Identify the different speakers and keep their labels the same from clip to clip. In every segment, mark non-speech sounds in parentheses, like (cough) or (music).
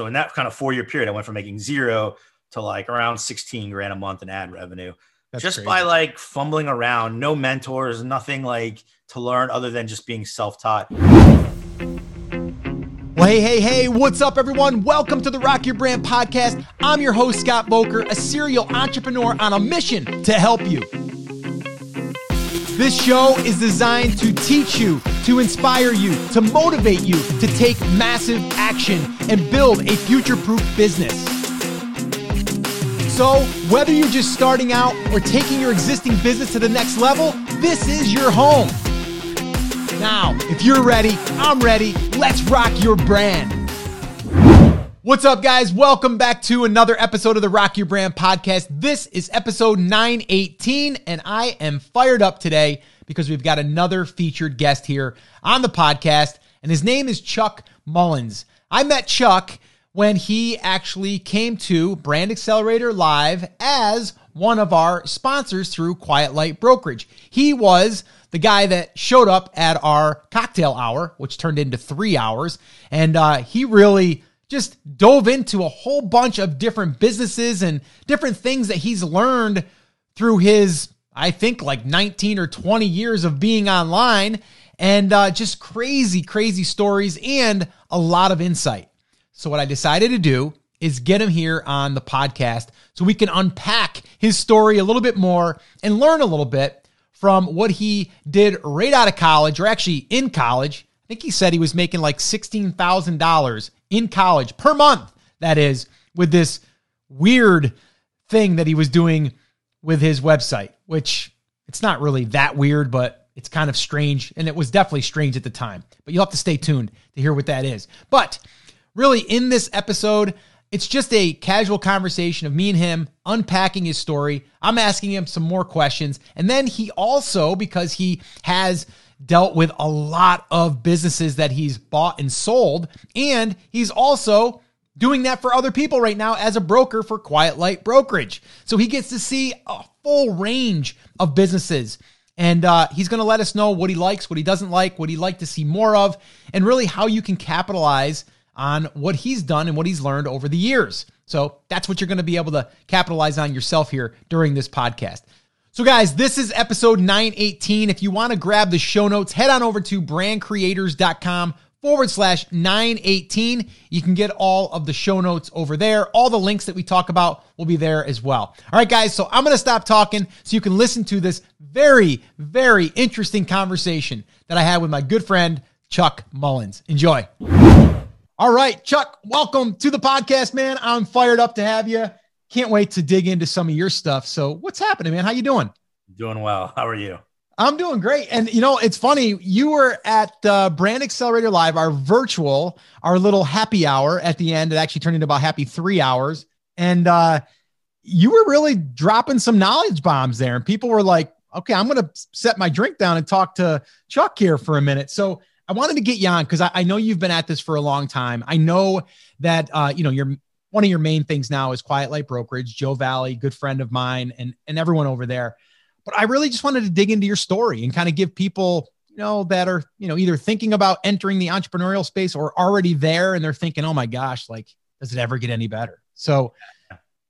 Speaker 1: So in that kind of four year period, I went from making zero to like around 16 grand a month in ad revenue. That's just crazy. by like fumbling around, no mentors, nothing like to learn other than just being self taught.
Speaker 2: Well, hey, hey, hey, what's up, everyone? Welcome to the Rock Your Brand podcast. I'm your host, Scott Voelker, a serial entrepreneur on a mission to help you. This show is designed to teach you, to inspire you, to motivate you to take massive action and build a future proof business. So, whether you're just starting out or taking your existing business to the next level, this is your home. Now, if you're ready, I'm ready. Let's rock your brand. What's up, guys? Welcome back to another episode of the Rock Your Brand podcast. This is episode 918, and I am fired up today because we've got another featured guest here on the podcast, and his name is Chuck Mullins. I met Chuck when he actually came to Brand Accelerator Live as one of our sponsors through Quiet Light Brokerage. He was the guy that showed up at our cocktail hour, which turned into three hours, and uh, he really just dove into a whole bunch of different businesses and different things that he's learned through his, I think, like 19 or 20 years of being online and uh, just crazy, crazy stories and a lot of insight. So, what I decided to do is get him here on the podcast so we can unpack his story a little bit more and learn a little bit from what he did right out of college, or actually in college. I think he said he was making like $16,000 in college per month, that is, with this weird thing that he was doing with his website, which it's not really that weird, but it's kind of strange. And it was definitely strange at the time. But you'll have to stay tuned to hear what that is. But really, in this episode, it's just a casual conversation of me and him unpacking his story. I'm asking him some more questions. And then he also, because he has dealt with a lot of businesses that he's bought and sold. And he's also doing that for other people right now as a broker for Quiet Light Brokerage. So he gets to see a full range of businesses. And uh, he's going to let us know what he likes, what he doesn't like, what he'd like to see more of, and really how you can capitalize on what he's done and what he's learned over the years. So that's what you're going to be able to capitalize on yourself here during this podcast. So, guys, this is episode 918. If you want to grab the show notes, head on over to brandcreators.com forward slash 918. You can get all of the show notes over there. All the links that we talk about will be there as well. All right, guys, so I'm going to stop talking so you can listen to this very, very interesting conversation that I had with my good friend, Chuck Mullins. Enjoy. All right, Chuck, welcome to the podcast, man. I'm fired up to have you. Can't wait to dig into some of your stuff. So, what's happening, man? How you doing?
Speaker 1: Doing well. How are you?
Speaker 2: I'm doing great. And you know, it's funny. You were at uh, Brand Accelerator Live, our virtual, our little happy hour at the end. It actually turned into about happy three hours, and uh, you were really dropping some knowledge bombs there. And people were like, "Okay, I'm going to set my drink down and talk to Chuck here for a minute." So I wanted to get you on because I, I, know you've been at this for a long time. I know that uh, you know you're one of your main things now is Quiet Light Brokerage, Joe Valley, good friend of mine, and and everyone over there. But I really just wanted to dig into your story and kind of give people, you know, that are you know either thinking about entering the entrepreneurial space or already there, and they're thinking, oh my gosh, like does it ever get any better? So.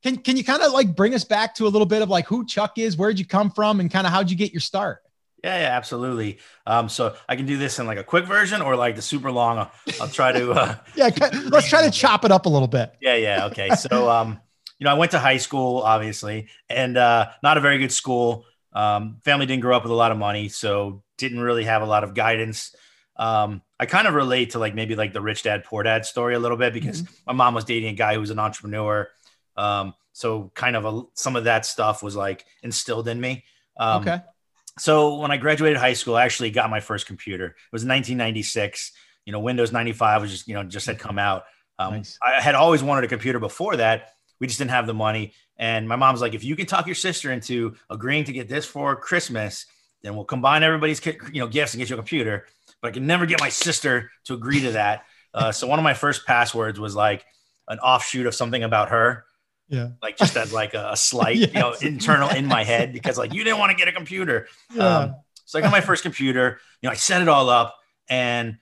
Speaker 2: Can, can you kind of like bring us back to a little bit of like who Chuck is, where'd you come from, and kind of how'd you get your start?
Speaker 1: Yeah, yeah, absolutely. Um, so I can do this in like a quick version or like the super long. I'll, I'll try to. Uh, (laughs)
Speaker 2: yeah, let's try to chop it up a little bit.
Speaker 1: Yeah, yeah. Okay. (laughs) So, um, you know, I went to high school, obviously, and uh, not a very good school. Um, family didn't grow up with a lot of money, so didn't really have a lot of guidance. Um, I kind of relate to like maybe like the rich dad poor dad story a little bit because mm-hmm. my mom was dating a guy who was an entrepreneur. Um, so kind of a, some of that stuff was like instilled in me. Um, okay so when I graduated high school, I actually got my first computer. It was 1996. You know, Windows 95 was just you know just had come out. Um, nice. I had always wanted a computer before that. We just didn't have the money. And my mom's like, if you can talk your sister into agreeing to get this for Christmas, then we'll combine everybody's you know gifts and get you a computer. But I could never get my sister to agree to that. Uh, so one of my first passwords was like an offshoot of something about her
Speaker 2: yeah
Speaker 1: like just as like a, a slight (laughs) yes. you know internal in my head because like you didn't want to get a computer yeah. um, so i got my first computer you know i set it all up and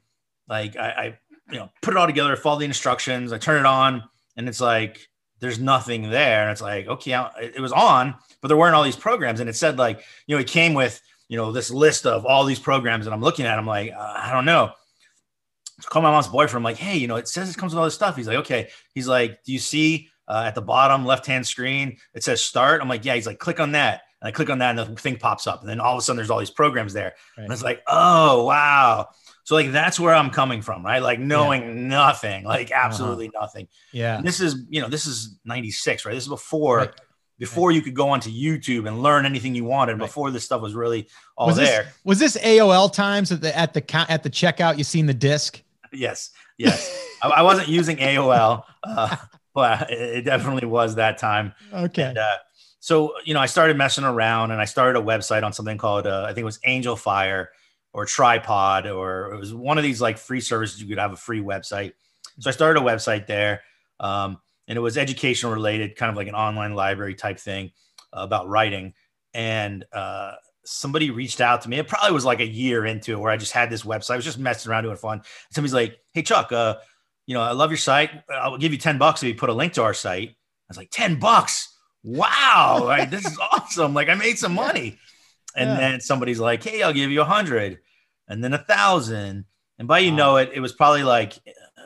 Speaker 1: like I, I you know, put it all together, follow the instructions. I turn it on, and it's like there's nothing there, and it's like okay, it was on, but there weren't all these programs, and it said like you know it came with you know this list of all these programs, and I'm looking at, I'm like uh, I don't know. So call my mom's boyfriend. I'm like, hey, you know, it says it comes with all this stuff. He's like, okay. He's like, do you see uh, at the bottom left hand screen it says start? I'm like, yeah. He's like, click on that. And I click on that, and the thing pops up, and then all of a sudden there's all these programs there, right. and it's like, oh wow. So like that's where I'm coming from, right? Like knowing yeah. nothing, like uh-huh. absolutely uh-huh. nothing.
Speaker 2: Yeah.
Speaker 1: And this is, you know, this is 96, right? This is before right. before right. you could go onto YouTube and learn anything you wanted, before this stuff was really all
Speaker 2: was
Speaker 1: there.
Speaker 2: This, was this AOL times at the at the at the checkout you seen the disc?
Speaker 1: Yes. Yes. I, I, wasn't using AOL, uh, (laughs) but (laughs) it definitely was that time.
Speaker 2: Okay.
Speaker 1: And, uh, so, you know, I started messing around and I started a website on something called, uh, I think it was Angel Fire or tripod or it was one of these like free services you could have a free website. So i started a website there um, and it was educational related kind of like an online library type thing uh, about writing. And uh, somebody reached out to me. It probably was like a year into it where i just had this website. I was just messing around doing fun. Somebody's like hey chuck uh, you know i love your site i'll give you 10 bucks if you put a link to our site i was like 10 bucks wow (laughs) like, this is awesome like i made some money and yeah. then somebody's like, "Hey, I'll give you a hundred, and then a thousand, and by you wow. know it, it was probably like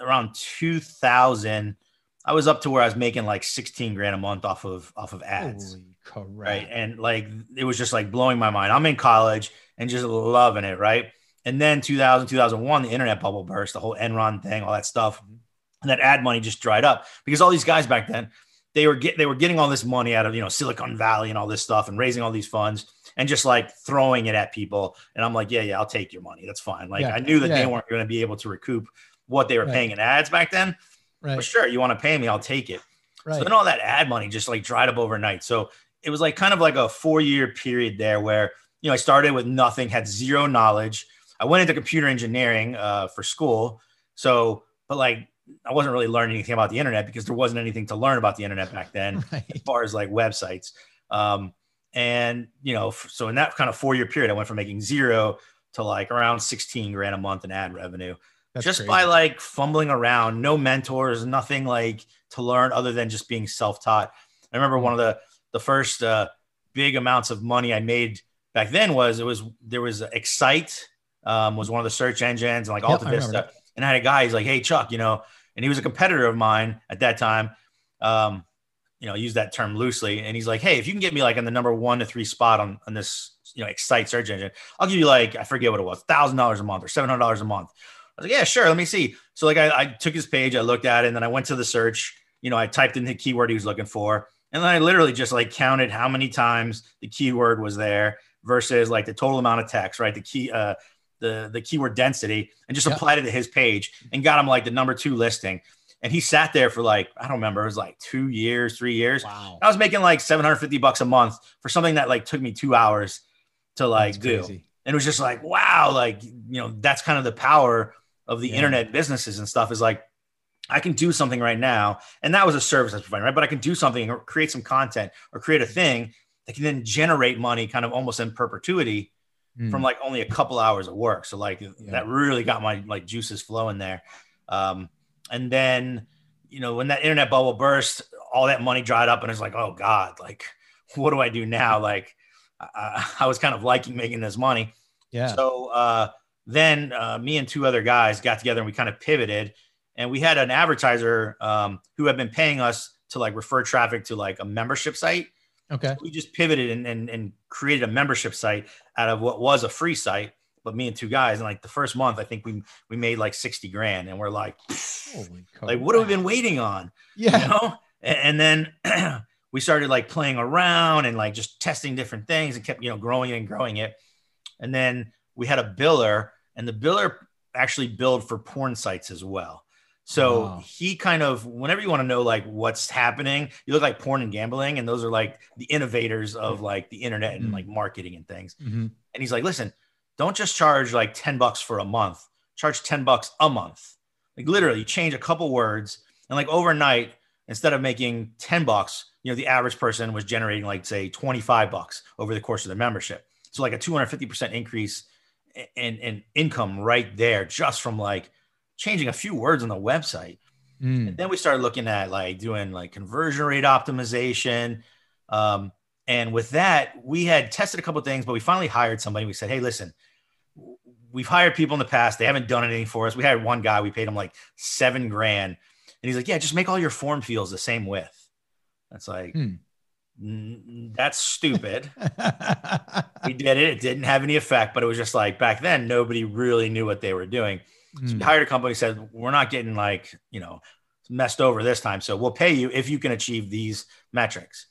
Speaker 1: around two thousand. I was up to where I was making like sixteen grand a month off of off of ads,
Speaker 2: Holy
Speaker 1: right? And like it was just like blowing my mind. I'm in college and just loving it, right? And then 2000, 2001, the internet bubble burst, the whole Enron thing, all that stuff, mm-hmm. and that ad money just dried up because all these guys back then, they were get they were getting all this money out of you know Silicon Valley and all this stuff and raising all these funds and just like throwing it at people. And I'm like, yeah, yeah, I'll take your money. That's fine. Like yeah. I knew that yeah. they weren't going to be able to recoup what they were right. paying in ads back then. Right. But sure, you want to pay me, I'll take it. Right. So then all that ad money just like dried up overnight. So it was like kind of like a four year period there where, you know, I started with nothing, had zero knowledge. I went into computer engineering uh, for school. So, but like I wasn't really learning anything about the internet because there wasn't anything to learn about the internet back then, (laughs) right. as far as like websites. Um, and, you know, so in that kind of four year period, I went from making zero to like around 16 grand a month in ad revenue That's just crazy. by like fumbling around, no mentors, nothing like to learn other than just being self taught. I remember one of the, the first uh, big amounts of money I made back then was it was there was Excite um, was one of the search engines and like all yep, Alta Vista. And I had a guy, he's like, Hey, Chuck, you know, and he was a competitor of mine at that time. Um, you know, use that term loosely. And he's like, hey, if you can get me like in the number one to three spot on, on this, you know, Excite search engine, I'll give you like, I forget what it was, thousand dollars a month or seven hundred dollars a month. I was like, yeah, sure. Let me see. So like I, I, took his page, I looked at it, and then I went to the search. You know, I typed in the keyword he was looking for, and then I literally just like counted how many times the keyword was there versus like the total amount of text, right? The key, uh, the the keyword density, and just yep. applied it to his page and got him like the number two listing and he sat there for like I don't remember it was like two years, three years.
Speaker 2: Wow.
Speaker 1: I was making like 750 bucks a month for something that like took me two hours to like That's do, crazy. and it was just like wow, like you know that's kind of the power of the yeah. internet businesses and stuff is like I can do something right now, and that was a service I was providing, right? But I can do something or create some content or create a thing that can then generate money, kind of almost in perpetuity. Mm. From like only a couple hours of work, so like yeah. that really got my like juices flowing there. Um, and then, you know, when that internet bubble burst, all that money dried up, and it's like, oh God, like, (laughs) what do I do now? Like, I, I was kind of liking making this money.
Speaker 2: Yeah.
Speaker 1: So uh, then uh, me and two other guys got together and we kind of pivoted, and we had an advertiser um, who had been paying us to like refer traffic to like a membership site.
Speaker 2: Okay. So
Speaker 1: we just pivoted and, and, and created a membership site out of what was a free site but me and two guys, and like the first month, I think we we made like sixty grand, and we're like, like what have we been waiting on?
Speaker 2: Yeah,
Speaker 1: you know. And, and then (clears throat) we started like playing around and like just testing different things, and kept you know growing it and growing it. And then we had a biller, and the biller actually billed for porn sites as well. So wow. he kind of, whenever you want to know like what's happening, you look like porn and gambling, and those are like the innovators of like the internet and mm-hmm. like marketing and things.
Speaker 2: Mm-hmm.
Speaker 1: And he's like, listen, don't just charge like 10 bucks for a month, charge 10 bucks a month. Like literally change a couple words and like overnight, instead of making 10 bucks, you know, the average person was generating like say 25 bucks over the course of the membership. So like a 250% increase in, in income right there, just from like changing a few words on the website.
Speaker 2: Mm.
Speaker 1: And then we started looking at like doing like conversion rate optimization. Um, and with that, we had tested a couple things, but we finally hired somebody. We said, Hey, listen, we've hired people in the past. They haven't done anything for us. We had one guy, we paid him like seven grand. And he's like, Yeah, just make all your form fields the same width. That's like,
Speaker 2: Hmm.
Speaker 1: "Mm, that's stupid. (laughs) we did it. It didn't have any effect, but it was just like back then, nobody really knew what they were doing. So we
Speaker 2: Mm.
Speaker 1: hired a company, said, We're not getting like, you know, messed over this time. So we'll pay you if you can achieve these metrics.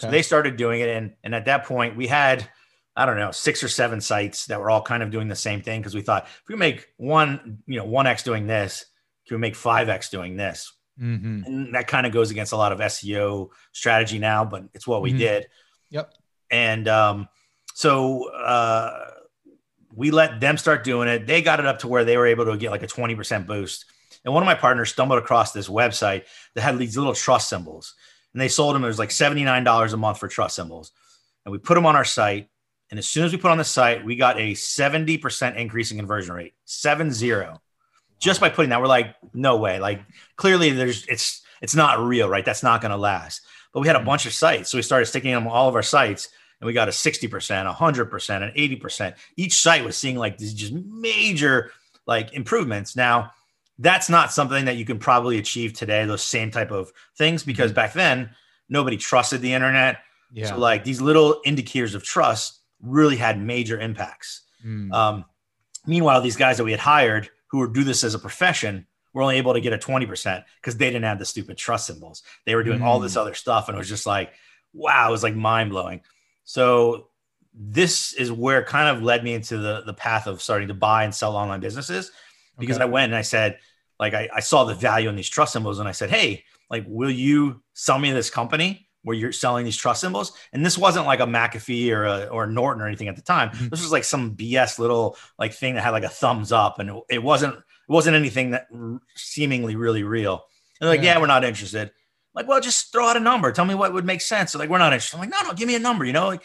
Speaker 1: So they started doing it. And, and at that point, we had, I don't know, six or seven sites that were all kind of doing the same thing because we thought if we make one, you know, 1x doing this, can we make 5x doing this?
Speaker 2: Mhm.
Speaker 1: And that kind of goes against a lot of SEO strategy now, but it's what we
Speaker 2: Mhm.
Speaker 1: did.
Speaker 2: Yep.
Speaker 1: And um, so uh, we let them start doing it. They got it up to where they were able to get like a 20% boost. And one of my partners stumbled across this website that had these little trust symbols. And they sold them. It was like $79 a month for trust symbols. And we put them on our site. And as soon as we put on the site, we got a 70% increase in conversion rate. Seven zero. Just by putting that, we're like, no way. Like clearly there's it's it's not real, right? That's not gonna last. But we had a
Speaker 2: Mhm.
Speaker 1: bunch of sites. So we started sticking them on all of our sites and we got a 60%, 100%, and 80%. Each site was seeing like these just major like improvements. Now, that's not something that you can probably achieve today, those same type of things, because back then nobody trusted the internet.
Speaker 2: Yeah.
Speaker 1: So, like these little indicators of trust really had major impacts.
Speaker 2: Mm.
Speaker 1: Um, meanwhile, these guys that we had hired who would do this as a profession were only able to get a 20% because they didn't have the stupid trust symbols. They were doing all this other stuff. And it was just like, wow, it was like mind blowing. So this is where it kind of led me into the, the path of starting to buy and sell online businesses because
Speaker 2: Okay.
Speaker 1: I went and I said, like, I, I saw the value in these trust symbols and I said, Hey, like, will you sell me this company where you're selling these trust symbols? And this wasn't like a McAfee or a, or Norton or anything at the time.
Speaker 2: Mhm.
Speaker 1: This was like some BS little like thing that had like a thumbs up and it, it wasn't, it wasn't anything that r- seemingly really real. And like,
Speaker 2: Yeah.
Speaker 1: yeah, we're not interested. Like, well, just throw out a number. Tell me what would make sense. So like, we're not interested. I'm like, no, no, give me a number, you know, like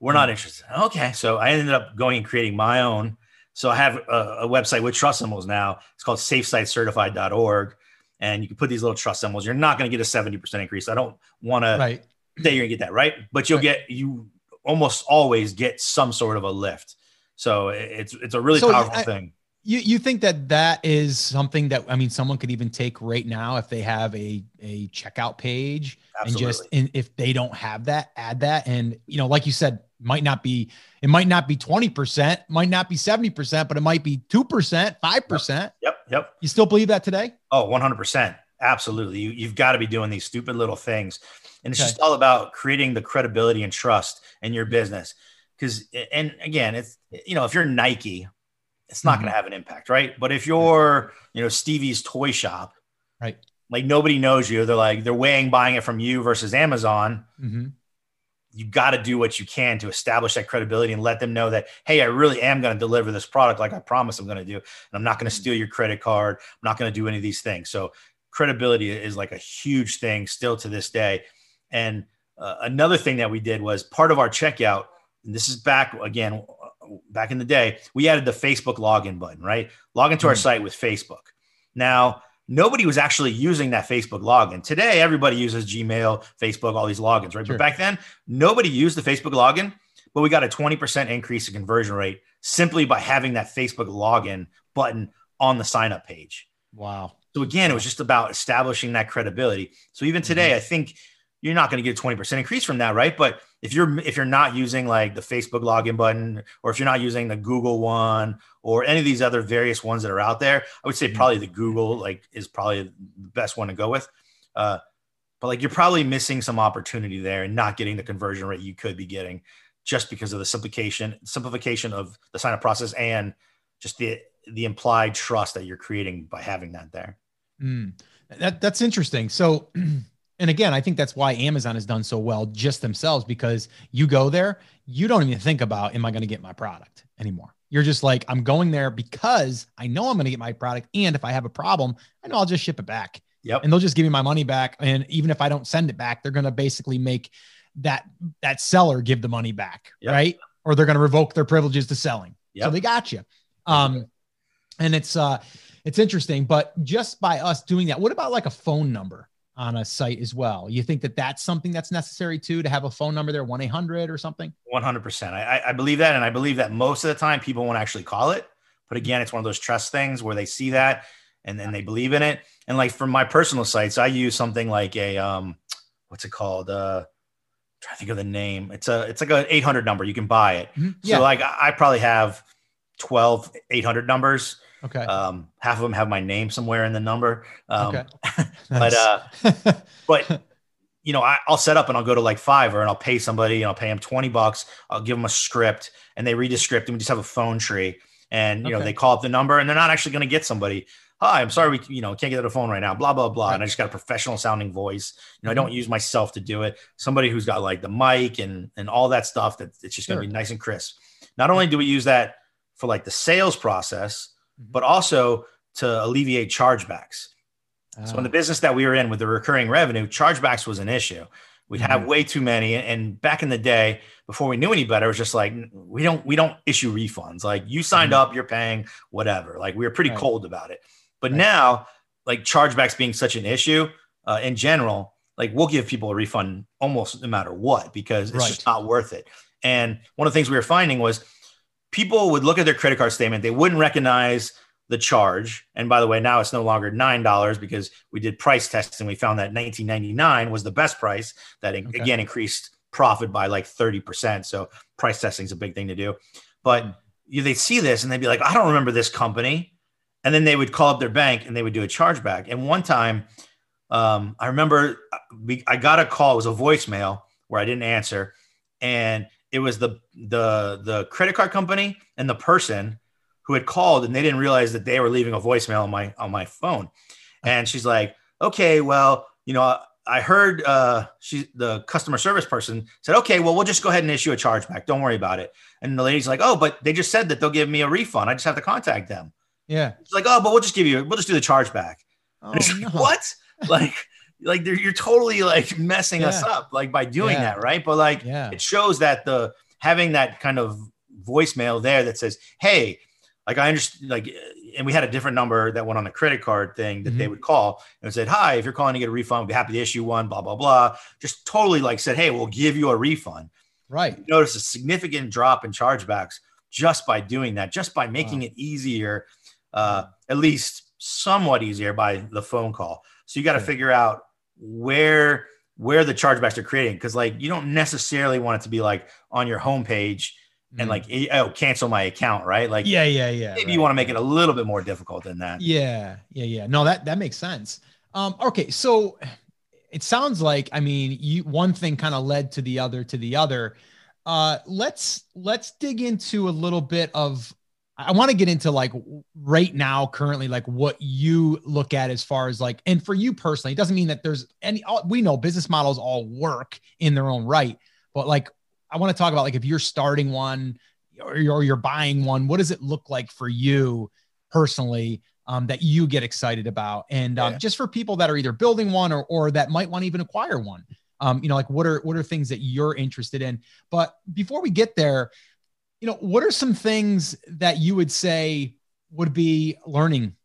Speaker 1: we're not hmm. interested. Okay. So I ended up going and creating my own. So I have a, a website with trust symbols now. It's called safesitecertified.org. And you can put these little trust symbols. You're not going to get a 70% increase. I don't want to say you're going to get that, right? But you'll
Speaker 2: Right.
Speaker 1: get, you almost always get some sort of a lift. So it's, it's a really
Speaker 2: So
Speaker 1: powerful
Speaker 2: I-
Speaker 1: thing.
Speaker 2: You you think that that is something that I mean someone could even take right now if they have a a checkout page and just and if they don't have that add that and you know like you said might not be it might not be 20% might not be 70% but it might be 2% 5%
Speaker 1: Yep. Yep.
Speaker 2: you still believe that today
Speaker 1: Oh, 100%. Absolutely. You, you've got to be doing these stupid little things. And it's
Speaker 2: Okay.
Speaker 1: just all about creating the credibility and trust in your business. Because, and again, it's, you know, if you're Nike, it's not
Speaker 2: Mhm.
Speaker 1: going to have an impact, right? But if you're, you know, Stevie's toy shop,
Speaker 2: Right.
Speaker 1: like nobody knows you, they're like, they're weighing buying it from you versus Amazon.
Speaker 2: mm-hmm.
Speaker 1: You got to do what you can to establish that credibility and let them know that, hey, I really am going to deliver this product like I promised I'm going to do. And I'm not going to steal your credit card. I'm not going to do any of these things. So credibility is like a huge thing still to this day. And uh, another thing that we did was part of our checkout. And this is back again, back in the day, we added the Facebook login button, right? Log into our
Speaker 2: Mhm.
Speaker 1: site with Facebook. Now, nobody was actually using that Facebook login. Today, everybody uses Gmail, Facebook, all these logins, right?
Speaker 2: Sure.
Speaker 1: But back then, nobody used the Facebook login, but we got a 20% increase in conversion rate simply by having that Facebook login button on the sign up page.
Speaker 2: wow
Speaker 1: So again, it was just about establishing that credibility. So even today, I think you're not going to get a 20% increase from that, right? But if you're if you're not using like the Facebook login button, or if you're not using the Google one, or any of these other various ones that are out there, I would say
Speaker 2: Mhm.
Speaker 1: probably the Google like is probably the best one to go with. Uh, but like you're probably missing some opportunity there and not getting the conversion rate you could be getting just because of the simplification simplification of the sign up process and just the the implied trust that you're creating by having that there.
Speaker 2: Mm. That that's interesting. So, (clears throat) and again, I think that's why Amazon has done so well just themselves because you go there, you don't even think about, am I going to get my product anymore? You're just like, I'm going there because I know I'm going to get my product, and if I have a problem, I know I'll just ship it back,
Speaker 1: Yep.
Speaker 2: and they'll just give me my money back. And even if I don't send it back, they're going to basically make that that seller give the money back,
Speaker 1: Yep.
Speaker 2: right? Or they're going to revoke their privileges to selling. So they got you. Um, and it's uh it's interesting. But just by us doing that, what about like a phone number on a site as well? You think that that's something that's necessary too to have a phone number there, one eight hundred or something?
Speaker 1: One hundred percent. I I believe that, and I believe that most of the time people won't actually call it. But again, it's one of those trust things where they see that and then they believe in it. And like for my personal sites, I use something like a um, what's it called? Uh, try to think of the name. It's a it's like an 800 number. You can buy it. Mm-hmm. Yeah. So like I probably have 12 800 numbers.
Speaker 2: Okay.
Speaker 1: Um, half of them have my name somewhere in the number. Um, okay. (laughs) but uh, (laughs) but you know, I, will set up and I'll go to like Fiverr and I'll pay somebody and I'll pay them 20 bucks. I'll give them a script and they read the script and we just have a phone tree and you okay. know they call up the number and they're not actually going to get somebody hi, I'm sorry, we you know can't get to the phone right now, blah blah blah. Right. And I just got a professional sounding voice. You know, I don't mm-hmm. use myself to do it. Somebody who's got like the mic and and all that stuff that it's just gonna be nice and crisp. Not only do we use that for like the sales process, mm-hmm. but also to alleviate chargebacks. So in the ah. business that we were in with the recurring revenue, chargebacks was an issue. We'd have mm-hmm. way too many. And back in the day, before we knew any better, it was just like we don't we don't issue refunds. Like you signed mm-hmm. up, you're paying whatever. Like we were pretty right. cold about it. But right. now, like chargebacks being such an issue uh, in general, like we'll give people a refund almost no matter what because it's right. just not worth it. And one of the things we were finding was people would look at their credit card statement, they wouldn't recognize the charge. And by the way, now it's no longer nine dollars because we did price testing. We found that 19.99 was the best price. That okay. again increased profit by like 30 percent. So price testing is a big thing to do. But you, they see this and they'd be like, I don't remember this company and then they would call up their bank and they would do a chargeback. And one time, um, I remember uh, we, I got a call. It was a voicemail where I didn't answer, and it was the the the credit card company and the person who had called, and they didn't realize that they were leaving a voicemail on my on my phone. And she's like, "Okay, well, you know." I heard uh, she, the customer service person said, "Okay, well, we'll just go ahead and issue a chargeback. Don't worry about it." And the lady's like, "Oh, but they just said that they'll give me a refund. I just have to contact them."
Speaker 2: Yeah.
Speaker 1: It's like, oh, but we'll just give you, we'll just do the chargeback. Oh, no. what? like, like you're totally like (laughs) messing yeah. us up, like by doing yeah. that, right? But like, yeah. it shows that the having that kind of voicemail there that says, "Hey, like I understand," like, and we had a different number that went on the credit card thing that mm-hmm. they would call and said, "Hi, if you're calling to get a refund, we'd be happy to issue one." Blah blah blah. Just totally like said, "Hey, we'll give you a refund."
Speaker 2: Right.
Speaker 1: You notice a significant drop in chargebacks just by doing that, just by making wow. it easier uh, at least somewhat easier by the phone call. So you got to yeah. figure out where where the chargebacks are creating because like you don't necessarily want it to be like on your homepage and mm. like oh cancel my account right? Like
Speaker 2: yeah yeah yeah
Speaker 1: maybe right. you want to make it a little bit more difficult than that.
Speaker 2: Yeah yeah yeah. No that that makes sense. Um okay so it sounds like i mean you one thing kind of led to the other to the other. Uh let's let's dig into a little bit of I want to get into like right now, currently, like what you look at as far as like, and for you personally, it doesn't mean that there's any, we know business models all work in their own right, but like, I want to talk about like if you're starting one or you're, or you're buying one, what does it look like for you personally um, that you get excited about? And um, yeah. just for people that are either building one or, or that might want to even acquire one, um, you know, like what are, what are things that you're interested in? But before we get there, you know, what are some things that you would say would be learning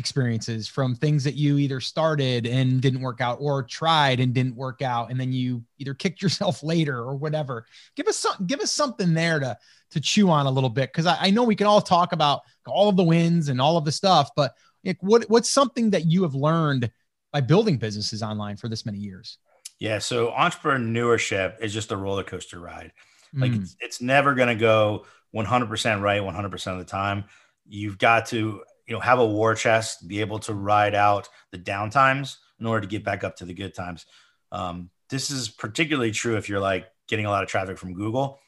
Speaker 2: experiences from things that you either started and didn't work out or tried and didn't work out and then you either kicked (laughs) yourself later or whatever? Give us some give us something there to to chew on a little bit because I, I, know we can all talk about all of the wins and all of the stuff but like what what's something that you have learned by building businesses online for this many years?
Speaker 1: Yeah so entrepreneurship is just a roller coaster ride like mm. it's, it's never going to go 100% right 100% of the time. You've got to, you know, have a war chest, be able to ride out the down times in order to get back up to the good times. Um, this is particularly true if you're like getting a lot of traffic from Google.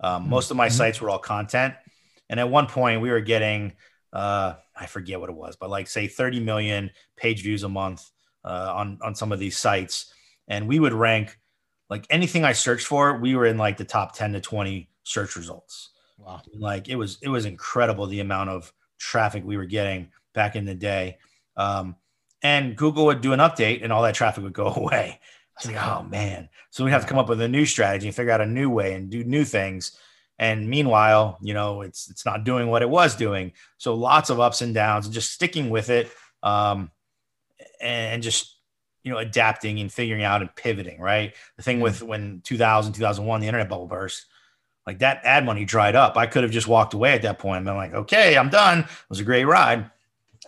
Speaker 1: Um, mm. Most of my mm-hmm. sites were all content. And at one point we were getting, uh, I forget what it was, but like say 30 million page views a month uh, on, on some of these sites. And we would rank like anything I searched for, we were in like the top 10 to 20 search results.
Speaker 2: Wow.
Speaker 1: Like it was it was incredible the amount of traffic we were getting back in the day. Um, and Google would do an update and all that traffic would go (laughs) away. I was like, oh man. So we have to come up with a new strategy and figure out a new way and do new things. And meanwhile, you know, it's it's not doing what it was doing. So lots of ups and downs, and just sticking with it, um, and just you know adapting and figuring out and pivoting. Right. The thing with when 2000 2001 the internet bubble burst, like that ad money dried up. I could have just walked away at that point and been like, okay, I'm done. It was a great ride.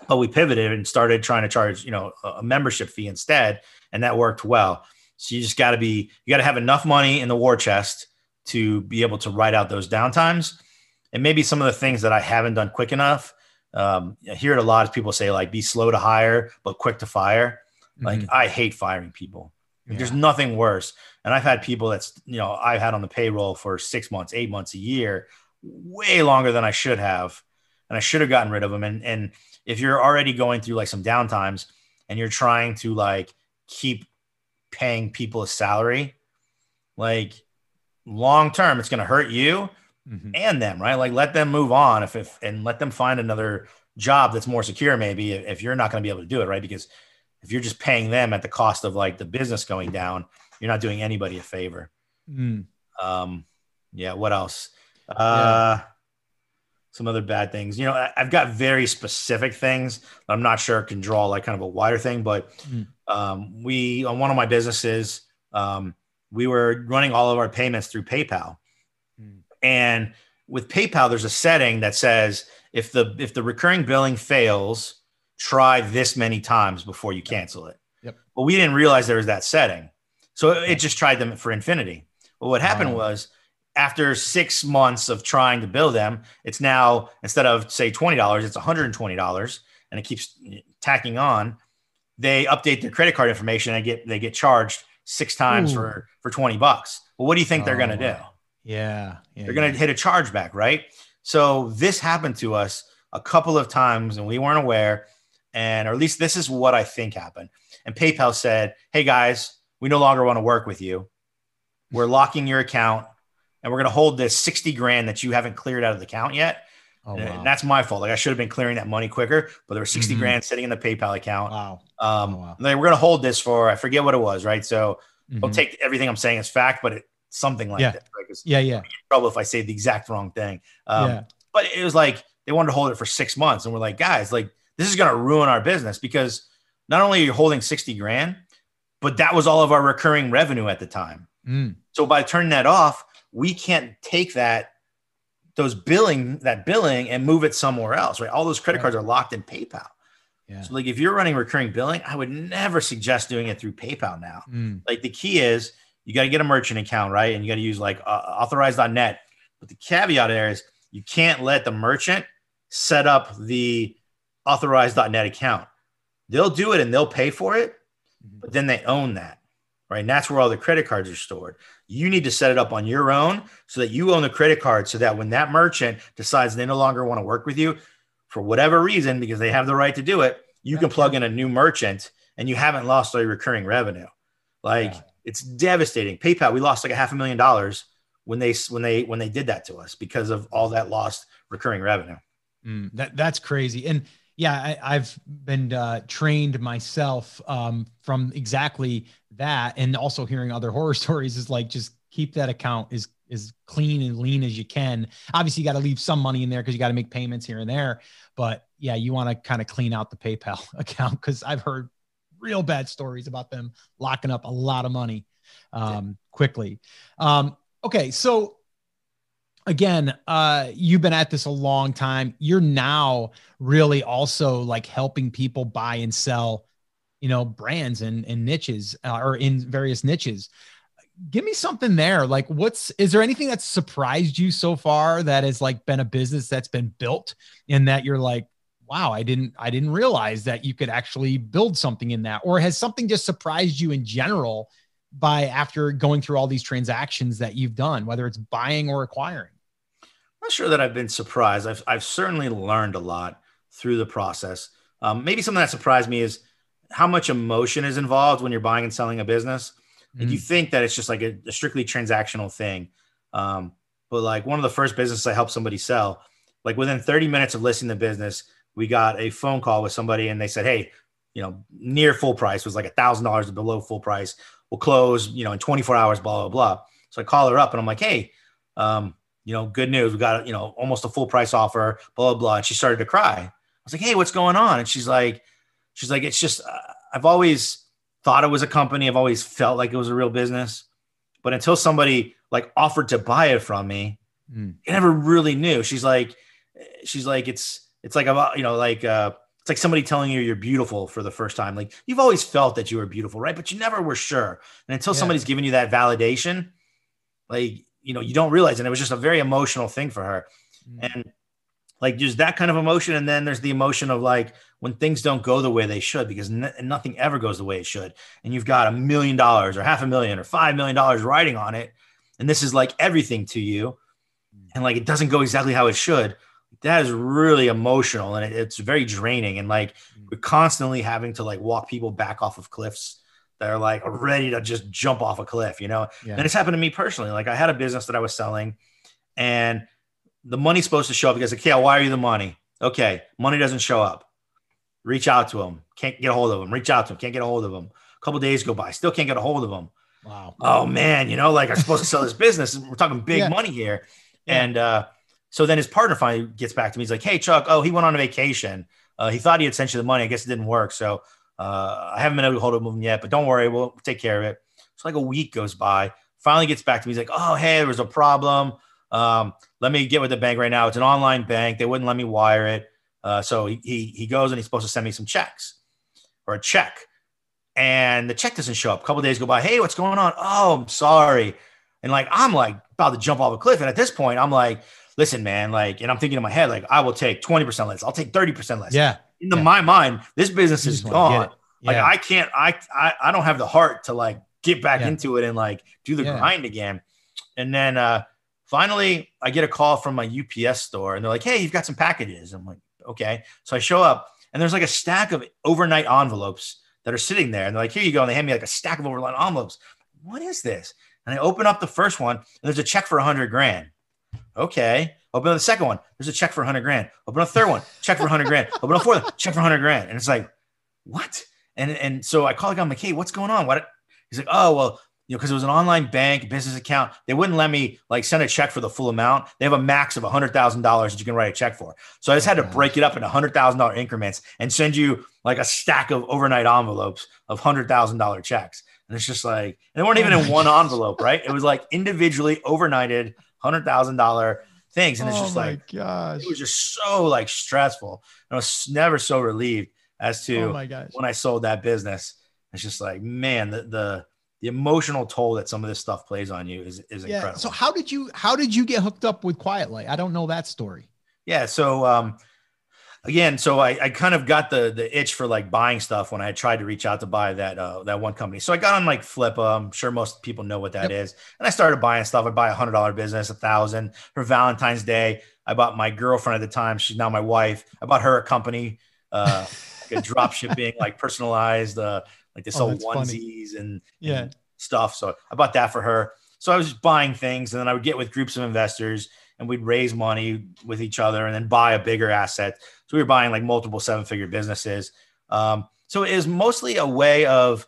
Speaker 1: But we pivoted and started trying to charge, you know, a membership fee instead. And that worked well. So you just got to be, you got to have enough money in the war chest to be able to ride out those downtimes. And maybe some of the things that I haven't done quick enough. Um, I hear it a lot of people say, like, be slow to hire, but quick to fire. Like, mm-hmm. I hate firing people. Yeah. There's nothing worse. And I've had people that's, you know, I've had on the payroll for six months, eight months, a year, way longer than I should have. And I should have gotten rid of them. And, and if you're already going through like some downtimes and you're trying to like keep paying people a salary, like long term, it's going to hurt you mm-hmm. and them, right? Like let them move on if, if, and let them find another job that's more secure, maybe if you're not going to be able to do it, right? Because if you're just paying them at the cost of like the business going down, you're not doing anybody a favor. Mm. Um, yeah. What else? Uh, yeah. Some other bad things. You know, I, have got very specific things. I'm not sure I can draw like kind of a wider thing, but mm. um, we on one of my businesses, um, we were running all of our payments through PayPal, mm. and with PayPal, there's a setting that says if the if the recurring billing fails, try this many times before you cancel it. Yep. But we didn't realize there was that setting. So it just tried them for infinity. Well, what happened was after six months of trying to bill them, it's now instead of say $20, it's $120 and it keeps tacking on. They update their credit card information and get they get charged six times Ooh. for for 20 bucks. Well, what do you think oh, they're gonna oh, do?
Speaker 2: Yeah.
Speaker 1: yeah they're gonna yeah. hit a chargeback, right? So this happened to us a couple of times and we weren't aware and or at least this is what I think happened. And PayPal said, "Hey guys, we no longer want to work with you. We're locking your account, and we're going to hold this sixty grand that you haven't cleared out of the account yet." Oh, wow. And that's my fault. Like I should have been clearing that money quicker, but there was 60 mm-hmm. grand sitting in the PayPal account. Wow. Um, oh, wow. They were going to hold this for, I forget what it was. Right. So mm-hmm. don't take everything I'm saying as fact, but it, something like
Speaker 2: yeah.
Speaker 1: that.
Speaker 2: Right? Yeah. Yeah.
Speaker 1: trouble if I say the exact wrong thing. Um, yeah. But it was like, they wanted to hold it for six months. And we're like, guys, like this is going to ruin our business because not only are you holding 60 grand, but that was all of our recurring revenue at the time. Mm. So by turning that off, we can't take that those billing that billing and move it somewhere else, right? All those credit right. cards are locked in PayPal. Yeah. So like if you're running recurring billing, I would never suggest doing it through PayPal now. Mm. Like the key is you got to get a merchant account, right? And you got to use like uh, authorize.net. But the caveat there is you can't let the merchant set up the authorize.net account. They'll do it and they'll pay for it, mm-hmm. but then they own that. Right. And that's where all the credit cards are stored. You need to set it up on your own so that you own the credit card so that when that merchant decides they no longer want to work with you for whatever reason, because they have the right to do it, you can plug in a new merchant and you haven't lost all your recurring revenue. Like yeah. it's devastating. PayPal, we lost like a half a million dollars when they when they when they did that to us because of all that lost recurring revenue.
Speaker 2: Mm, that that's crazy. And yeah, I, have been uh, trained myself um, from exactly that, and also hearing other horror (laughs) stories is like just keep that account as as clean and lean as you can. Obviously, you got to leave some money in there because you got to make payments here and there. But yeah, you want to kind of clean out the PayPal (laughs) account because I've heard real bad stories about them locking up a lot of money um, quickly. Um, okay, so again, uh, you've been at this a long time. You're now really also like helping people buy and sell, you know, brands and, and niches uh, or in various niches. Give me something there. Like, what's is there anything that's surprised you so far that has like been a business that's been built and that you're like, wow, I didn't I didn't realize that you could actually build something in that, or has something just surprised you in general by after going through all these transactions that you've done, whether it's buying or acquiring?
Speaker 1: I'm not sure that I've been surprised. I've, I've certainly learned a lot through the process. Um, maybe something that surprised me is how much emotion is involved when you're buying and selling a business. Like mm. you think that it's just like a, a strictly transactional thing. Um, but like one of the first businesses I helped somebody sell, like within 30 minutes of listing the business, we got a phone call with somebody and they said, Hey, you know, near full price was like a thousand dollars below full price. We'll close, you know, in 24 hours, blah, blah, blah. So I call her up and I'm like, Hey, um, you know, good news. We got, you know, almost a full price offer, blah, blah, blah. And she started to cry. I was like, Hey, what's going on? And she's like, she's like, it's just, uh, I've always thought it was a company. I've always felt like it was a real business, but until somebody like offered to buy it from me, mm. I never really knew. She's like, she's like, it's, it's like about, you know, like, uh, it's like somebody telling you you're beautiful for the first time. Like you've always felt that you were beautiful, right? But you never were sure. And until yeah. somebody's giving you that validation, like, you know, you don't realize. And it was just a very emotional thing for her. Mm. And like, there's that kind of emotion. And then there's the emotion of like when things don't go the way they should, because nothing ever goes the way it should. And you've got a million dollars or half a million or $5 million riding on it. And this is like everything to you. Mm. And like, it doesn't go exactly how it should that is really emotional and it, it's very draining and like mm. we're constantly having to like walk people back off of cliffs that are like ready to just jump off a cliff you know? Yeah. and it's happened to me personally like i had a business that i was selling and the money's supposed to show up because okay i'll wire you the money? Okay money doesn't show up. Reach out to him can't get a hold of him reach out to him can't get a hold of him a couple days go by still can't get a hold of him wow. Oh man you know like i'm supposed to sell this business. We're talking big yeah. money here yeah. and uh so then his partner finally gets back to me. He's like, "Hey, Chuck. Oh, he went on a vacation. Uh, he thought he had sent you the money. I guess it didn't work. So uh, I haven't been able to hold of him yet. But don't worry, we'll take care of it." So like a week goes by. Finally gets back to me. He's like, "Oh, hey, there was a problem. Um, let me get with the bank right now. It's an online bank. They wouldn't let me wire it. Uh, so he, he he goes and he's supposed to send me some checks or a check, and the check doesn't show up. A couple days go by. Hey, what's going on? Oh, I'm sorry. And like I'm like about to jump off a cliff. And at this point, I'm like, listen, man, like, and I'm thinking in my head, like, I will take 20% less. I'll take 30% less.
Speaker 2: Yeah.
Speaker 1: In the,
Speaker 2: yeah.
Speaker 1: my mind, this business is gone. Yeah. Like, I can't, I, I, I don't have the heart to like get back yeah. into it and like do the grind again. And then, uh, finally I get a call from my UPS store and they're like, Hey, you've got some packages. I'm like, okay. So I show up and there's like a stack of overnight envelopes that are sitting there. And they're like, here you go. And they hand me like a stack of overnight envelopes. What is this? And I open up the first one and there's a check for a hundred grand. Okay. Open up the second one. There's a check for 100 grand. Open up a third one. Check for 100 grand. Open a fourth. Check for 100 grand. And it's like, what? And and so I call the guy. I'm like, hey, what's going on? What? He's like, oh well, you know, because it was an online bank business account. They wouldn't let me like send a check for the full amount. They have a max of hundred thousand dollars that you can write a check for. So I just had to break it up into hundred thousand dollar increments and send you like a stack of overnight envelopes of hundred thousand dollar checks. And it's just like, and they weren't even in one envelope, right? It was like individually overnighted hundred thousand dollar things, and it's oh just like, gosh, it was just so like stressful. And I was never so relieved as to oh my when I sold that business. It's just like, man, the the the emotional toll that some of this stuff plays on you is is yeah. incredible.
Speaker 2: So how did you how did you get hooked up with Quiet Light? I don't know that story.
Speaker 1: Yeah, so um, again, so I, I kind of got the the itch for like buying stuff when I tried to reach out to buy that uh, that one company. So I got on like Flippa. I'm sure most people know what that yep. is, And I started buying stuff. I buy a hundred dollar business, a thousand for Valentine's Day. I bought my girlfriend at the time. She's now my wife. I bought her a company, uh, like a (laughs) drop shipping, like personalized, uh, like this oh, old onesies and, yeah. and stuff. So I bought that for her. So I was just buying things, and then I would get with groups of investors, and we'd raise money with each other, and then buy a bigger asset so we were buying like multiple seven figure businesses. Um, so it is mostly a way of,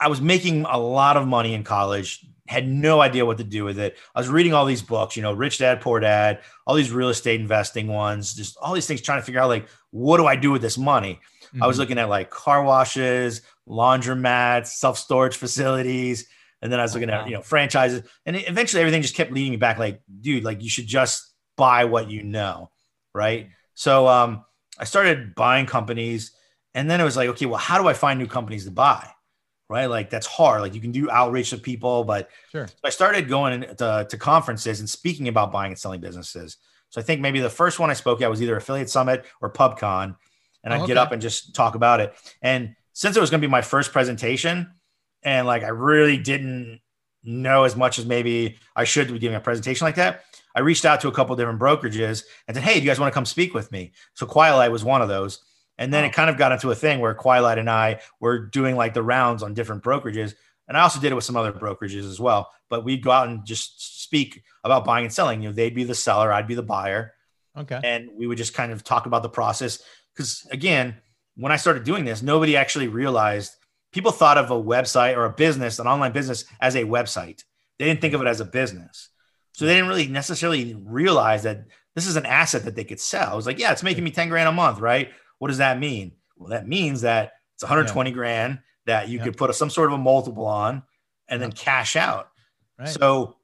Speaker 1: I was making a lot of money in college, had no idea what to do with it. I was reading all these books, you know, Rich Dad, Poor Dad, all these real estate investing ones, just all these things trying to figure out like, what do I do with this money? Mm-hmm. I was mm-hmm. looking at like car washes, laundromats, self storage facilities. And then I was looking at, you know, franchises. And eventually everything just kept leading me back like, dude, like you should just buy what you know. Right. So um, I started buying companies, and then it was like, okay, well, how do I find new companies to buy? Right, like that's hard. Like you can do outreach to people, but sure. So I started going to, to conferences and speaking about buying and selling businesses. So I think maybe the first one I spoke at was either Affiliate Summit or PubCon, and I'd oh, okay. get up and just talk about it. And since it was going to be my first presentation, and like I really didn't know as much as maybe I should be giving a presentation like that, I reached out to a couple different brokerages and said, Hey, do you guys want to come speak with me? So Quiet was one of those. And then it kind of got into a thing where Quiet and I were doing like the rounds on different brokerages. And I also did it with some other brokerages as well. But we'd go out and just speak about buying and selling. You know, they'd be the seller, I'd be the buyer.
Speaker 2: Okay.
Speaker 1: And we would just kind of talk about the process. Because again, when I started doing this, nobody actually realized people thought of a website or a business, an online business, as a website. They didn't think of it as a business. So they didn't really necessarily realize that this is an asset that they could sell. I was like, yeah, it's making me 10 grand a month, right? What does that mean? Well, that means that it's 120 yeah. grand that you yeah. could put a, some sort of a multiple on and then cash out. Right. So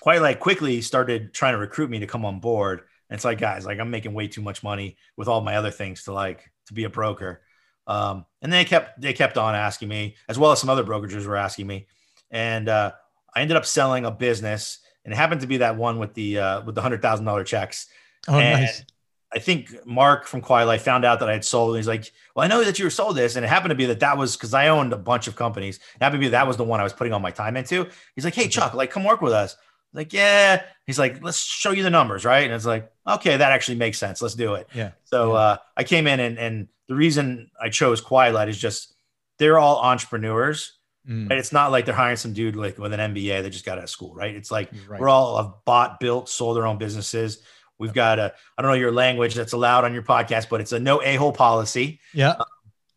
Speaker 1: Quiet Light quickly started trying to recruit me to come on board. And it's like, guys, like I'm making way too much money with all my other things to like to be a broker. Um, and they kept they kept on asking me, as well as some other brokerages were asking me. And uh, I ended up selling a business and it happened to be that one with the uh, with the hundred thousand dollar checks.
Speaker 2: Oh, and nice.
Speaker 1: I think Mark from Quiet Light found out that I had sold. And he's like, "Well, I know that you were sold this," and it happened to be that that was because I owned a bunch of companies. It happened to be that was the one I was putting all my time into. He's like, "Hey, Chuck, like, come work with us." Like, yeah. He's like, "Let's show you the numbers, right?" And it's like, "Okay, that actually makes sense. Let's do it."
Speaker 2: Yeah.
Speaker 1: So
Speaker 2: yeah.
Speaker 1: Uh, I came in, and and the reason I chose Quiet Light is just they're all entrepreneurs Mm. Right? It's not like they're hiring some dude like with an MBA that just got out of school, right? It's like right. we're all have bought, built, sold our own businesses. We've got a I don't know your language that's allowed on your podcast, but it's a no a hole policy.
Speaker 2: Yeah. Um,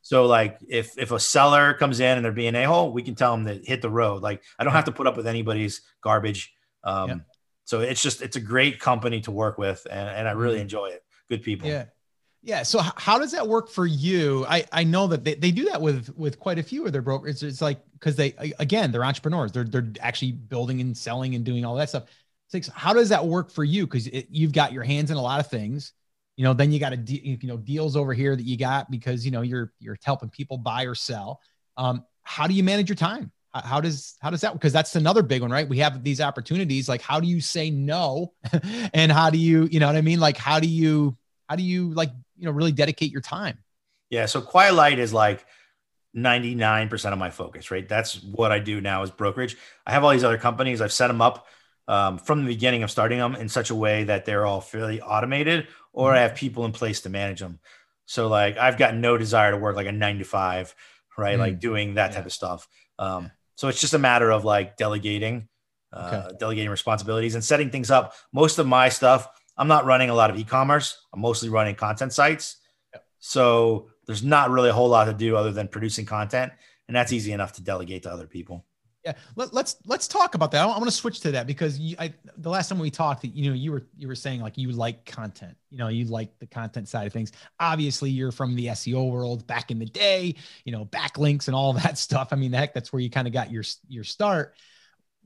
Speaker 1: so like if if a seller comes in and they're being a hole, we can tell them to hit the road. Like I don't have to put up with anybody's garbage. Um, yeah. So it's just it's a great company to work with, and, and I really mm. enjoy it. Good people.
Speaker 2: Yeah. Yeah. So how does that work for you? I, I know that they, they do that with with quite a few of their brokers. It's like because they again they're entrepreneurs. They're they're actually building and selling and doing all that stuff. Like, how does that work for you? Because you've got your hands in a lot of things. You know, then you got a de- you know deals over here that you got because you know you're you're helping people buy or sell. Um, how do you manage your time? How does how does that? Because that's another big one, right? We have these opportunities. Like, how do you say no, (laughs) and how do you you know what I mean? Like, how do you how do you like you know really dedicate your time
Speaker 1: yeah so quiet light is like 99% of my focus right that's what i do now is brokerage i have all these other companies i've set them up um, from the beginning of starting them in such a way that they're all fairly automated or i have people in place to manage them so like i've got no desire to work like a nine to five right mm like doing that yeah. type of stuff um, yeah. So it's just a matter of like delegating uh, okay. delegating responsibilities and setting things up most of my stuff I'm not running a lot of e-commerce. I'm mostly running content sites. Yep. So there's not really a whole lot to do other than producing content, and that's easy enough to delegate to other people.
Speaker 2: Yeah, Let, us let's, let's talk about that. I want to switch to that because you, I, the last time we talked, you know, you were you were saying like you like content. You know, you like the content side of things. Obviously, you're from the SEO world back in the day. You know, backlinks and all (laughs) that stuff. I mean, heck, that's where you kind of got your your start.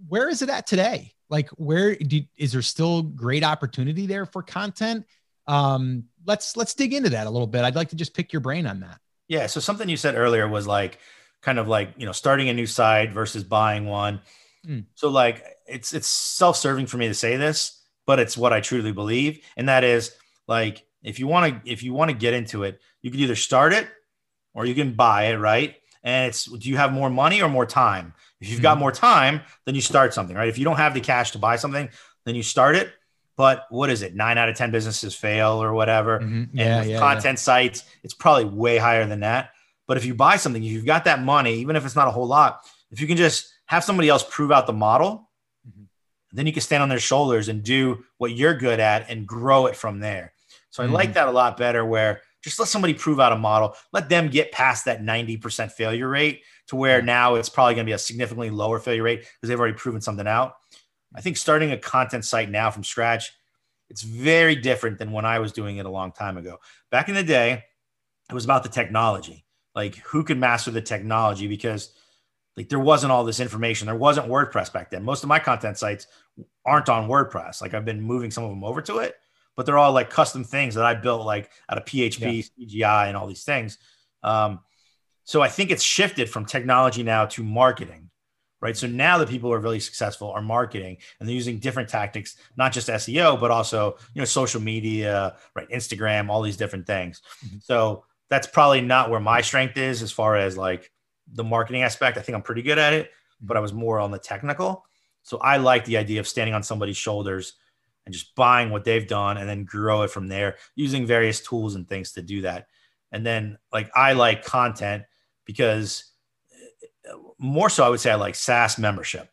Speaker 2: Where is it at today? like where do, is there still great opportunity there for content um let's let's dig into that a little bit i'd like to just pick your brain on that
Speaker 1: yeah so something you said earlier was like kind of like you know starting a new side versus buying one mm. so like it's it's self-serving for me to say this but it's what i truly believe and that is like if you want to if you want to get into it you can either start it or you can buy it right and it's do you have more money or more time if you've got mm-hmm. more time, then you start something, right? If you don't have the cash to buy something, then you start it. But what is it? Nine out of 10 businesses fail or whatever.
Speaker 2: Mm-hmm. Yeah,
Speaker 1: yeah, content yeah. sites, it's probably way higher than that. But if you buy something, if you've got that money, even if it's not a whole lot, if you can just have somebody else prove out the model, mm-hmm. then you can stand on their shoulders and do what you're good at and grow it from there. So I mm-hmm. like that a lot better where just let somebody prove out a model, let them get past that 90% failure rate to where now it's probably going to be a significantly lower failure rate because they've already proven something out. I think starting a content site now from scratch, it's very different than when I was doing it a long time ago. Back in the day, it was about the technology. Like who could master the technology because like there wasn't all this information. There wasn't WordPress back then. Most of my content sites aren't on WordPress. Like I've been moving some of them over to it, but they're all like custom things that I built like out of PHP, yeah. CGI, and all these things. Um, so I think it's shifted from technology now to marketing, right? So now the people who are really successful are marketing and they're using different tactics, not just SEO, but also, you know, social media, right? Instagram, all these different things. Mm-hmm. So that's probably not where my strength is as far as like the marketing aspect. I think I'm pretty good at it, mm-hmm. but I was more on the technical. So I like the idea of standing on somebody's shoulders and just buying what they've done and then grow it from there using various tools and things to do that. And then like I like content because uh, more so, I would say I like SaaS membership.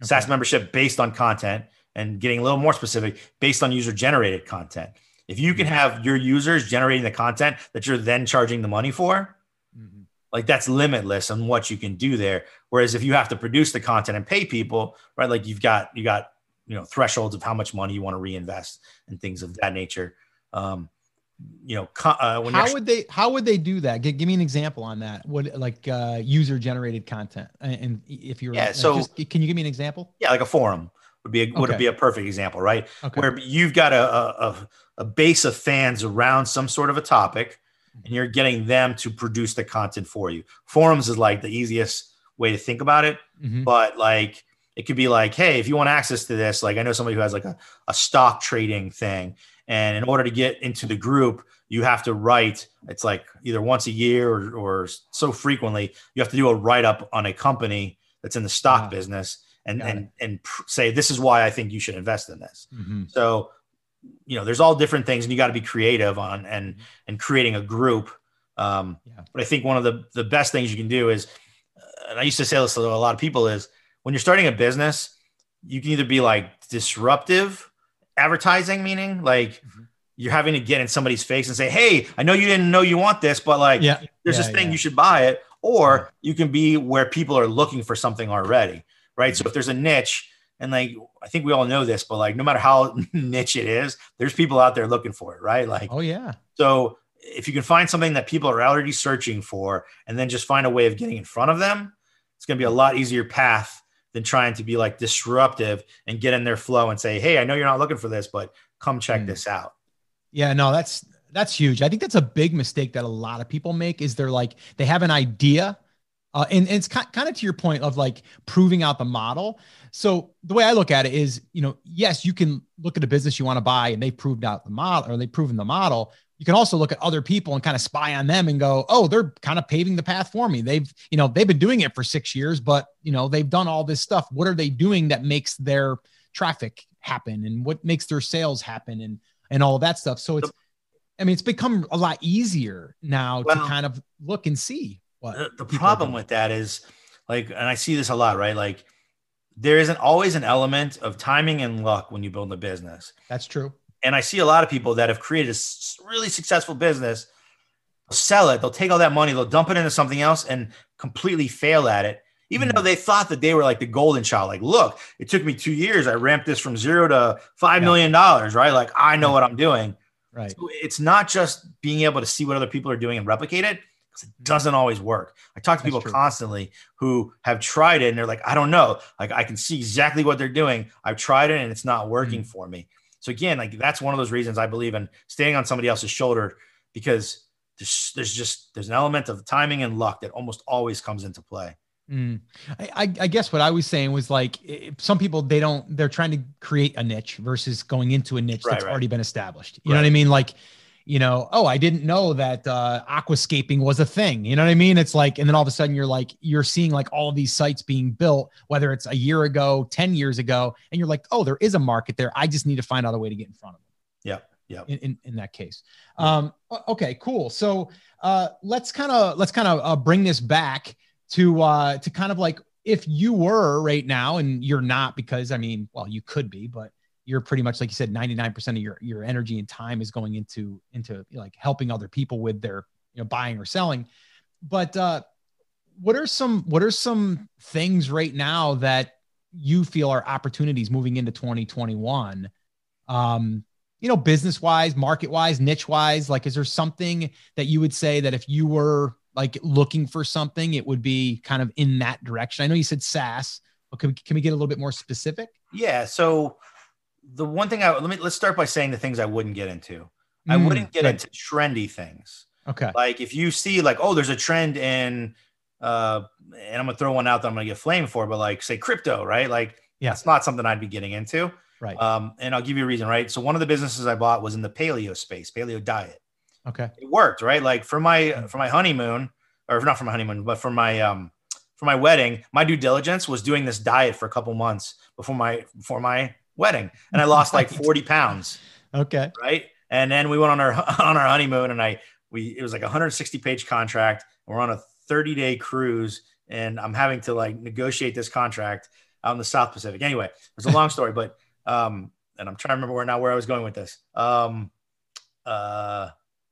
Speaker 1: Okay. SaaS membership based on content and getting a little more specific based on user generated content. If you can have your users generating the content that you're then charging the money for, mm-hmm. like that's limitless on what you can do there. Whereas if you have to produce the content and pay people, right? Like you've got you got you know thresholds of how much money you want to reinvest and things of that nature. Um, you know, uh,
Speaker 2: when how would they how would they do that? Give, give me an example on that. What like uh, user generated content, and if you're
Speaker 1: yeah, so just,
Speaker 2: can you give me an example?
Speaker 1: Yeah, like a forum would be a, okay. would be a perfect example, right? Okay. Where you've got a, a a base of fans around some sort of a topic, and you're getting them to produce the content for you. Forums is like the easiest way to think about it, mm-hmm. but like it could be like, hey, if you want access to this, like I know somebody who has like a, a stock trading thing and in order to get into the group, you have to write, it's like either once a year or, or so frequently, you have to do a write up on a company that's in the stock wow. business and, and, and pr- say, this is why I think you should invest in this. Mm-hmm. So, you know, there's all different things and you got to be creative on and, and creating a group. Um, yeah. But I think one of the, the best things you can do is, uh, and I used to say this to a lot of people is when you're starting a business, you can either be like disruptive advertising meaning like mm-hmm. you're having to get in somebody's face and say hey i know you didn't know you want this but like yeah, there's yeah, this thing yeah. you should buy it or you can be where people are looking for something already right mm-hmm. so if there's a niche and like i think we all know this but like no matter how (laughs) niche it is there's people out there looking for it right like
Speaker 2: oh yeah
Speaker 1: so if you can find something that people are already searching for and then just find a way of getting in front of them it's going to be a lot easier path than trying to be like disruptive and get in their flow and say, Hey, I know you're not looking for this, but come check mm. this out.
Speaker 2: Yeah, no, that's that's huge. I think that's a big mistake that a lot of people make is they're like they have an idea uh, and, and, it's kind, kind of to your point of like proving out the model. So the way I look at it is, you know, yes, you can look at a business you want to buy and they've proved out the model or they've proven the model, you can also look at other people and kind of spy on them and go, oh, they're kind of paving the path for me. They've, you know, they've been doing it for six years, but you know, they've done all this stuff. What are they doing that makes their traffic happen and what makes their sales happen and and all of that stuff. So it's I mean, it's become a lot easier now well, to kind of look and see
Speaker 1: what the, the problem with that is like, and I see this a lot, right? Like there isn't always an element of timing and luck when you build a business.
Speaker 2: That's true.
Speaker 1: And I see a lot of people that have created a really successful business, sell it, they'll take all that money, they'll dump it into something else and completely fail at it. Even mm-hmm. though they thought that they were like the golden child, like, look, it took me two years. I ramped this from zero to five yeah. million dollars, right? Like, I know what I'm doing.
Speaker 2: Right.
Speaker 1: So it's not just being able to see what other people are doing and replicate it it doesn't always work. I talk to That's people true. constantly who have tried it and they're like, I don't know. Like, I can see exactly what they're doing. I've tried it and it's not working mm-hmm. for me. So again, like that's one of those reasons I believe in staying on somebody else's shoulder because there's, there's just there's an element of timing and luck that almost always comes into play.
Speaker 2: Mm. I, I, guess what I was saying was like some people they don't they're trying to create a niche versus going into a niche right, that's right. already been established. You right. know what I mean? Like you know, oh, I didn't know that uh, aquascaping was a thing. You know what I mean? It's like, and then all of a sudden you're like, you're seeing like all these sites being built, whether it's a year ago, 10 years ago, and you're like, oh, there is a market there. I just need to find out a way to get in front of them.
Speaker 1: Yeah. Yeah.
Speaker 2: In, in, in that case. Um, okay, cool. So uh, let's kind of, let's kind of uh, bring this back to, uh, to kind of like, if you were right now and you're not, because I mean, well, you could be, but you're pretty much like you said 99% of your your energy and time is going into into like helping other people with their you know buying or selling. But uh what are some what are some things right now that you feel are opportunities moving into 2021 um you know business wise market wise niche wise like is there something that you would say that if you were like looking for something it would be kind of in that direction? I know you said saas but can can we get a little bit more specific?
Speaker 1: Yeah so the one thing I let me let's start by saying the things I wouldn't get into. Mm, I wouldn't get right. into trendy things.
Speaker 2: Okay.
Speaker 1: Like if you see like, oh, there's a trend in uh and I'm gonna throw one out that I'm gonna get flamed for, but like say crypto, right? Like yeah, it's not something I'd be getting into.
Speaker 2: Right.
Speaker 1: Um, and I'll give you a reason, right? So one of the businesses I bought was in the paleo space, paleo diet.
Speaker 2: Okay.
Speaker 1: It worked, right? Like for my mm. for my honeymoon, or not for my honeymoon, but for my um for my wedding, my due diligence was doing this diet for a couple months before my before my wedding and I lost like (laughs) 40 pounds.
Speaker 2: Okay.
Speaker 1: Right. And then we went on our (laughs) on our honeymoon and I we it was like a 160 page contract. We're on a 30 day cruise and I'm having to like negotiate this contract out in the South Pacific. Anyway, it's a long story, but um and I'm trying to remember where now where I was going with this. Um uh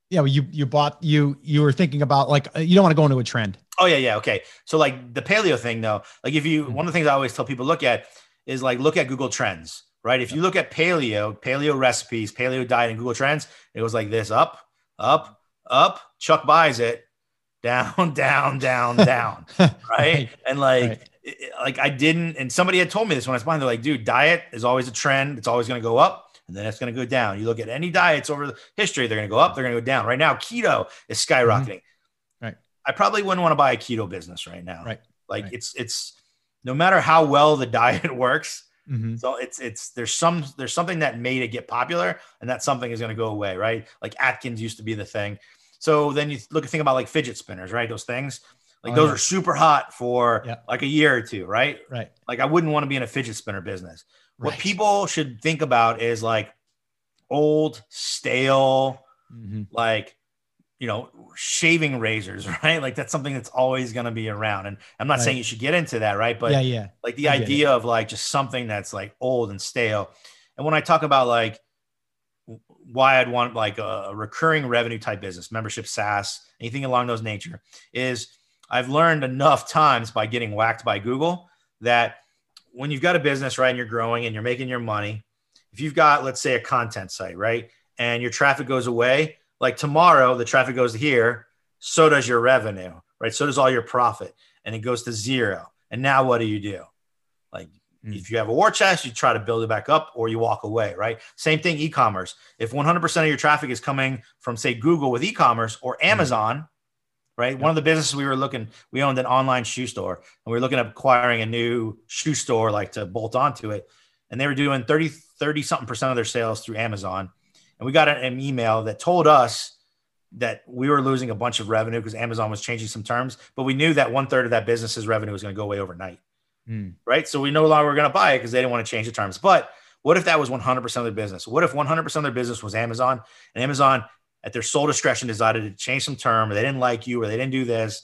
Speaker 2: yeah, well, you you bought you you were thinking about like uh, you don't want to go into a trend.
Speaker 1: Oh yeah, yeah, okay. So like the paleo thing though, like if you mm-hmm. one of the things I always tell people look at is like look at Google Trends, right? If you look at paleo, paleo recipes, paleo diet, and Google Trends, it was like this: up, up, up. Chuck buys it, (laughs) down, down, down, down, (laughs) right? And like. Right. It, like I didn't, and somebody had told me this when I was buying. They're like, "Dude, diet is always a trend. It's always going to go up and then it's going to go down. You look at any diets over the history, they're going to go up, they're going to go down. Right now, keto is skyrocketing.
Speaker 2: Mm-hmm. Right.
Speaker 1: I probably wouldn't want to buy a keto business right now.
Speaker 2: Right.
Speaker 1: Like
Speaker 2: right.
Speaker 1: it's it's no matter how well the (laughs) diet works.
Speaker 2: Mm-hmm.
Speaker 1: So it's it's there's some there's something that made it get popular, and that something is going to go away, right? Like Atkins used to be the thing. So then you look at think about like fidget spinners, right? Those things, like oh, those yeah. are super hot for
Speaker 2: yeah.
Speaker 1: like a year or two, right?
Speaker 2: Right.
Speaker 1: Like I wouldn't want to be in a fidget spinner business. Right. What people should think about is like old, stale,
Speaker 2: mm-hmm.
Speaker 1: like you know, shaving razors, (laughs) right? Like that's something that's always going to be around. And I'm not right. saying you should get into that, right? But
Speaker 2: yeah, yeah.
Speaker 1: Like the idea of like just something that's like old and stale. And when I talk about like why I'd want like a recurring revenue type business, membership, SaaS, anything along those nature, is I've learned enough times by getting whacked by Google that when you've got a business, right, and you're growing and you're making your money, if you've got, let's say, a content site, right, and your traffic goes away, like tomorrow, the traffic goes here, so does your revenue, right? So does all your profit, and it goes to zero. And now what do you do? Like, mm. if you have a war chest, you try to build it back up or you walk away, right? Same thing, e commerce. If 100% of your traffic is coming from, say, Google with e commerce or hmm. Amazon, mm. right? One of the businesses we were looking, we owned an online shoe store and we were looking at acquiring a new shoe store, like to bolt onto it. And they were doing 30, 30 something percent of their sales through Amazon. And we got an email that told us that we were losing a bunch of revenue because Amazon was changing some terms, but we knew that one third of that business's revenue was going to go away overnight.
Speaker 2: Mm.
Speaker 1: Right. So we no longer were going to buy it because they didn't want to change the terms. But what if that was 100% of their business? What if 100% of their business was Amazon and Amazon at their sole discretion decided to change some term or they didn't like you or they didn't do this?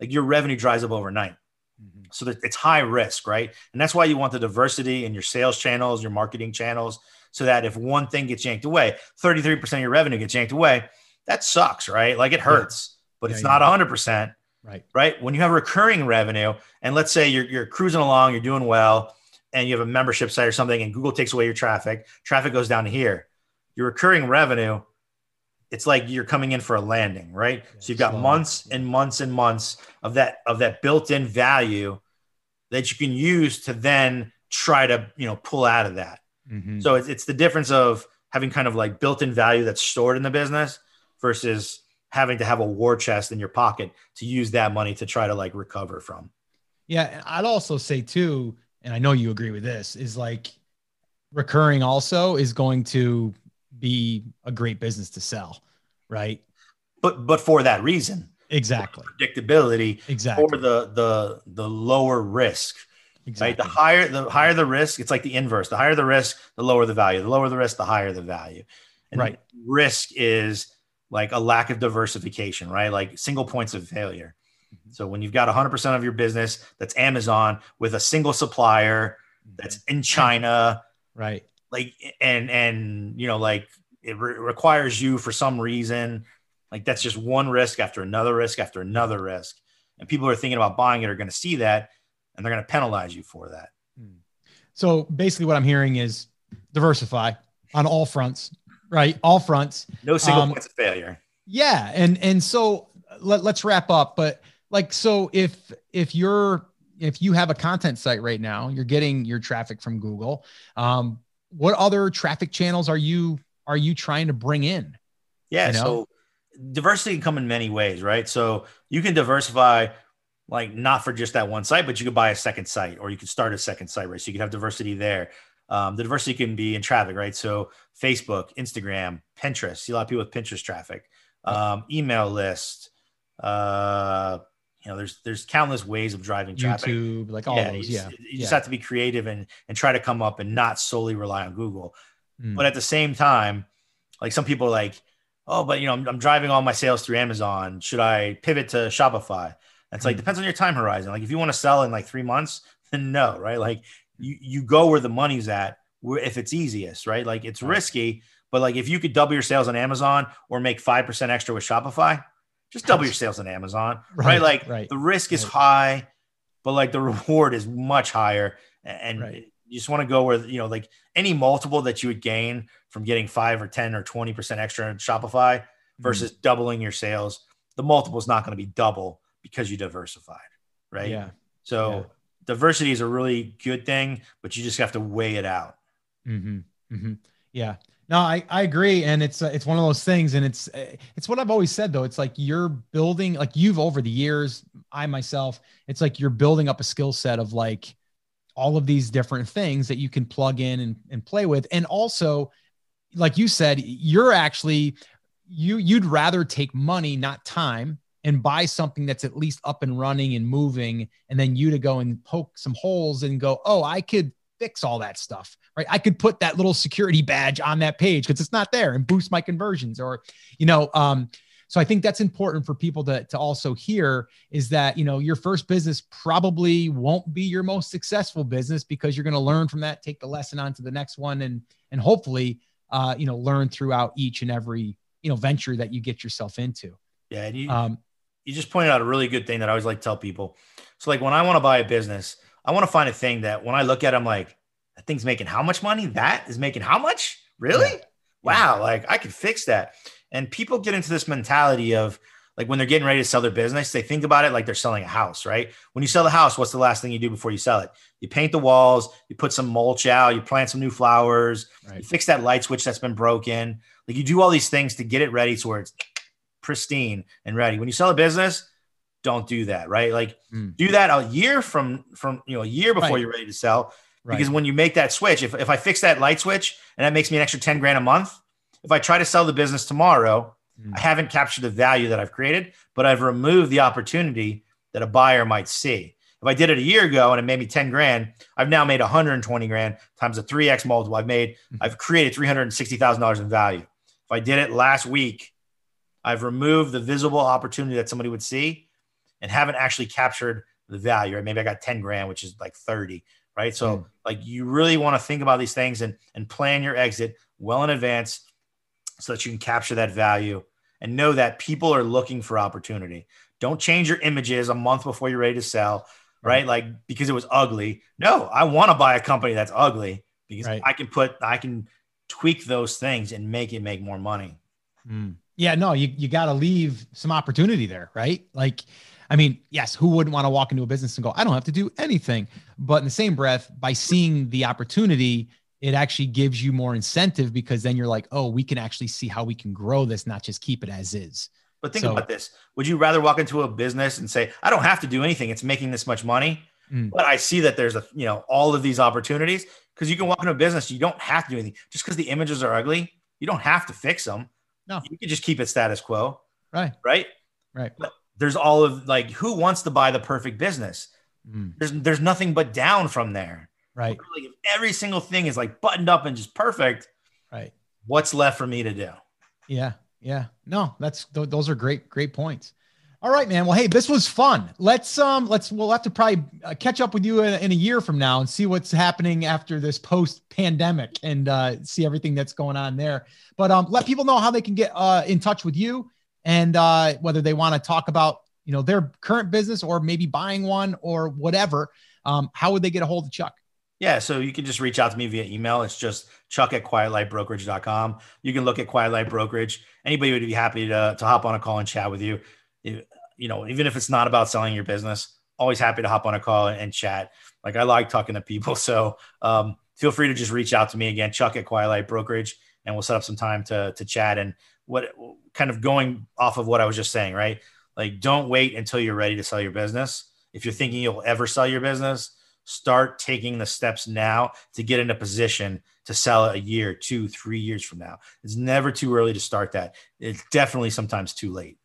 Speaker 1: Like your revenue dries up overnight. Mm-hmm. So that it's high risk, right? And that's why you want the diversity in your sales channels, your marketing channels, so that if one thing gets yanked away, 33% of your revenue gets yanked away, that sucks, right? Like it hurts, yeah. but yeah, it's yeah. not 100%.
Speaker 2: Right.
Speaker 1: Right. When you have recurring revenue, and let's say you're, you're cruising along, you're doing well, and you have a membership site or something, and Google takes away your traffic, traffic goes down to here. Your recurring revenue, it's like you're coming in for a landing, right? so you've got months and months and months of that of that built-in value that you can use to then try to you know pull out of that.
Speaker 2: Mm-hmm.
Speaker 1: So it's, it's the difference of having kind of like built-in value that's stored in the business versus having to have a war chest in your pocket to use that money to try to like recover from.
Speaker 2: Yeah, I'd also say too, and I know you agree with this, is like recurring also is going to be a great business to sell, right?
Speaker 1: But but for that reason.
Speaker 2: Exactly.
Speaker 1: Predictability.
Speaker 2: Exactly.
Speaker 1: For the the the lower risk.
Speaker 2: Exactly.
Speaker 1: Right. The higher the higher the risk, it's like the inverse. The higher the risk, the lower the value. The lower the risk, the higher the value. And
Speaker 2: right.
Speaker 1: risk is like a lack of diversification, right? Like single points of failure. Mm-hmm. So when you've got 100% of your business that's Amazon with a single supplier that's in China,
Speaker 2: right?
Speaker 1: Like and and you know like it re- requires you for some reason like that's just one risk after another risk after another risk. And people who are thinking about buying it are going to see that and they're going to penalize you for that.
Speaker 2: Hmm. So basically, what I'm hearing is diversify on all fronts, right? All fronts.
Speaker 1: No single um, points of failure.
Speaker 2: Yeah, and and so let, let's wrap up. But like, so if if you're if you have a content site right now, you're getting your traffic from Google. Um, what other traffic channels are you are you trying to bring in?
Speaker 1: Yeah, you know? so diversity can come in many ways, right? So you can diversify like not for just that one site, but you could buy a second site or you could start a second site, right? So you could have diversity there. Um, the diversity can be in traffic, right? So Facebook, Instagram, Pinterest. See a lot of people with Pinterest traffic, um, email list. Uh, you know, there's there's countless ways of driving traffic.
Speaker 2: YouTube, like all yeah, those.
Speaker 1: You
Speaker 2: yeah,
Speaker 1: you
Speaker 2: yeah.
Speaker 1: just have to be creative and and try to come up and not solely rely on Google.
Speaker 2: Mm.
Speaker 1: But at the same time, like some people are like, oh, but you know, I'm, I'm driving all my sales through Amazon. Should I pivot to Shopify? It's like hmm. depends on your time horizon. Like if you want to sell in like three months, (laughs) then no, right? Like you you go where the money's at, where if it's easiest, right? Like it's risky, but like if you could double your sales on Amazon or make five percent extra with Shopify, just double your (laughs) sales on Amazon, right? right? Like
Speaker 2: right.
Speaker 1: the risk is
Speaker 2: right.
Speaker 1: high, but like the (laughs) reward is much higher, and. You just want to go where you know, like any multiple that you would gain from getting five or ten or twenty percent extra in Shopify versus mm-hmm. doubling your sales. The multiple is not going to be double because you diversified, right?
Speaker 2: Yeah.
Speaker 1: So yeah. diversity is a really good thing, but you just have to weigh it out.
Speaker 2: Mm-hmm. Mm-hmm. Yeah. No, I, I agree, and it's uh, it's one of those things, and it's uh, it's what I've always said though. It's like you're building, like you've over the years, I myself, it's like you're building up a skill set of like all of these different things that you can plug in and, and play with, and also, like you said, you're actually you you'd rather take money, not time, and buy something that's at least up and running and moving, and then you to go and poke some holes and go, oh, I could fix all that stuff, right? I could put that little security badge on that page because it's not there and boost my conversions or, you know, um, so I think that's important for people to, to also hear is that, you know, your first business probably won't be your most successful business because you're going to learn from that, take the lesson on to the next one and, and hopefully, uh, you know, learn throughout each and every, you know, venture that you get yourself into.
Speaker 1: Yeah. You, um, you just pointed out a really good thing that I always like to tell people. So like when I want to buy a business, I want to find a thing that when I look at, it, I'm like, that thing's making how much money? That is making how much? Really? Yeah. Wow. Like I could fix that. And people get into this mentality of like when they're getting ready to sell their business, they think about it like they're selling a house, right? When you sell a house, what's the last thing you do before you sell it? You paint the walls, you put some mulch out, you plant some new flowers, right. you fix that light switch that's been broken. Like you do all these things to get it ready to where it's pristine and ready. When you sell a business, don't do that, right? Like mm. do that a year from from you know a year before right. you're ready to sell. Right. Because when you make that switch, if, if I fix that light switch and that makes me an extra 10 grand a month, if I try to sell the business tomorrow, mm. I haven't captured the value that I've created, but I've removed the opportunity that a buyer might see. If I did it a year ago and it made me 10 grand, I've now made 120 grand times a 3x multiple. I've made, mm. I've created $360,000 in value. If I did it last week, I've removed the visible opportunity that somebody would see and haven't actually captured the value. Right? Maybe I got 10 grand, which is like 30. Right. So mm. like you really want to think about these things and and plan your exit well in advance so that you can capture that value and know that people are looking for opportunity. Don't change your images a month before you're ready to sell, right? right? Like because it was ugly. No, I want to buy a company that's ugly because right. I can put I can tweak those things and make it make more money.
Speaker 2: Mm. Yeah, no, you you got to leave some opportunity there, right? Like I mean, yes, who wouldn't want to walk into a business and go, I don't have to do anything? But in the same breath, by seeing the opportunity, it actually gives you more incentive because then you're like, oh, we can actually see how we can grow this, not just keep it as is.
Speaker 1: But think so, about this. Would you rather walk into a business and say, I don't have to do anything, it's making this much money? Mm. But I see that there's a, you know, all of these opportunities because you can walk into a business, you don't have to do anything. Just because the images are ugly, you don't have to fix them.
Speaker 2: No,
Speaker 1: you can just keep it status quo.
Speaker 2: Right.
Speaker 1: Right.
Speaker 2: Right.
Speaker 1: But there's all of like who wants to buy the perfect business? Mm. There's there's nothing but down from there.
Speaker 2: Right.
Speaker 1: Like if every single thing is like buttoned up and just perfect,
Speaker 2: right?
Speaker 1: What's left for me to do?
Speaker 2: Yeah. Yeah. No, that's th- those are great great points. All right, man. Well, hey, this was fun. Let's um, let's we'll have to probably uh, catch up with you in, in, a year from now and see what's happening after this post pandemic and uh, see everything that's going on there. But um, let people know how they can get uh, in touch with you and uh, whether they want to talk about you know their current business or maybe buying one or whatever. Um, how would they get a hold of Chuck?
Speaker 1: Yeah, so you can just reach out to me via email. It's just chuck at quietlightbrokerage.com. You can look at Quiet Light Brokerage. Anybody would be happy to, to hop on a call and chat with you. You know, even if it's not about selling your business, always happy to hop on a call and, chat. Like I like talking to people. (laughs) So um, feel free to just reach out to me again, Chuck at Quiet Light Brokerage, and we'll set up some time to, to chat. And what kind of going off of what I was just saying, right? Like, don't wait until you're ready to sell your business. If you're thinking you'll ever sell your business, start taking the steps now to get in a position to sell it a year, two, three years from now. It's never too early to start that. It's definitely sometimes too late.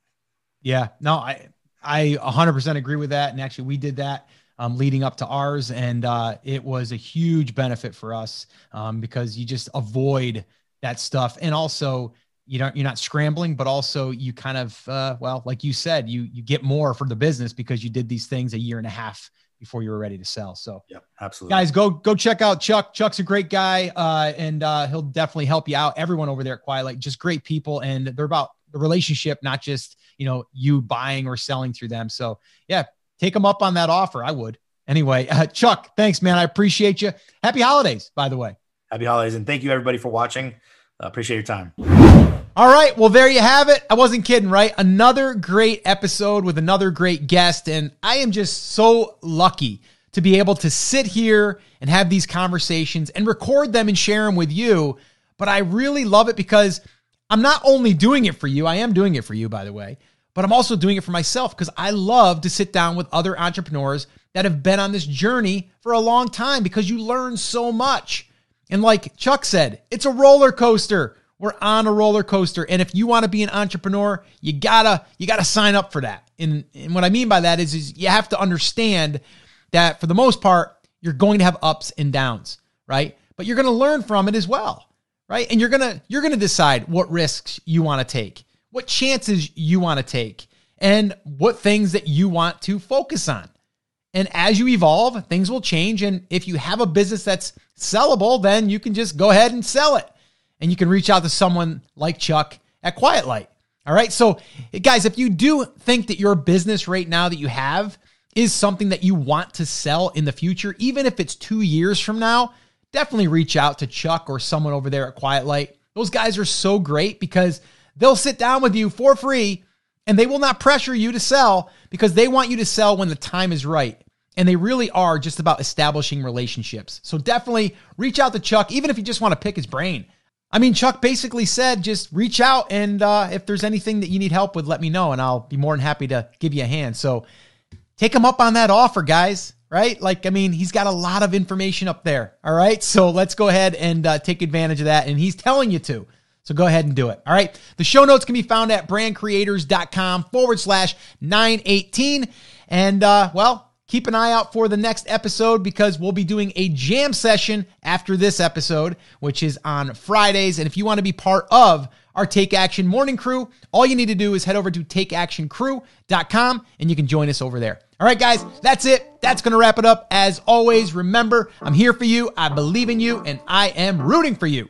Speaker 2: Yeah, no, I I 100% agree with that. And actually, we did that um, leading up to ours, and uh, it was a huge benefit for us um, because you just avoid that stuff, and also you don't you're not scrambling but also you kind of uh, well like you said you you get more for the business because you did these things a year and a half before you were ready to sell. So
Speaker 1: yeah absolutely.
Speaker 2: guys go go check out chuck. Chuck's a great guy uh, and uh, he'll definitely help you out. Everyone over there at quiet light just great people. And they're about the relationship not just you know you buying or selling through them so yeah take them up on that offer i would Anyway, uh, Chuck, thanks, man. I appreciate you. Happy holidays, by the way.
Speaker 1: Happy holidays. And thank you, everybody, for watching. Uh, appreciate your time.
Speaker 2: All right. Well, there you have it. I wasn't kidding, right? Another great episode with another great guest. And I am just so lucky to be able to sit here and have these conversations and record them and share them with you. But I really love it because I'm not only doing it for you, I am doing it for you, by the way, but I'm also doing it for myself because I love to sit down with other entrepreneurs that have been on this journey for a long time because you learn so much. And like Chuck said, it's a roller coaster. We're on a roller coaster. And if you want to be an entrepreneur, you gotta, you gotta sign up for that. And, and what I mean by that is, is you have to understand that for the most part, you're going to have ups and downs, right? But you're going to learn from it as well, right? And you're to, you're to decide what risks you want to take, what chances you want to take, and what things that you want to focus on. And as you evolve, things will change. And if you have a business that's sellable, then you can just go ahead and sell it. And you can reach out to someone like Chuck at Quiet Light. All right. So, guys, if you do think that your business right now that you have is something that you want to sell in the future, even if it's two years from now, definitely reach out to Chuck or someone over there at Quiet Light. Those guys are so great because they'll sit down with you for free and they will not pressure you to sell because they want you to sell when the time is right. And they really are just about establishing relationships. So definitely reach out to Chuck, even if you just want to pick his brain. I mean, Chuck basically said just reach out and uh, if there's anything that you need help with, let me know and I'll be more than happy to give you a hand. So take him up on that offer, guys. Right? Like, I mean, he's got a lot of information up there. All right. So let's go ahead and uh, take advantage of that. And he's telling you to. So go ahead and do it. All right. The show notes can be found at brandcreators.com forward slash 918. And, uh, well, keep an eye out for the next episode because we'll be doing a jam session after this episode, which is on Fridays. And if you want to be part of our Take Action Morning Crew, all you need to do is head over to takeactioncrew.com and you can join us over there. All right, guys, that's it. That's going to wrap it up. As always, remember, I'm here for you. I believe in you and I am rooting for you.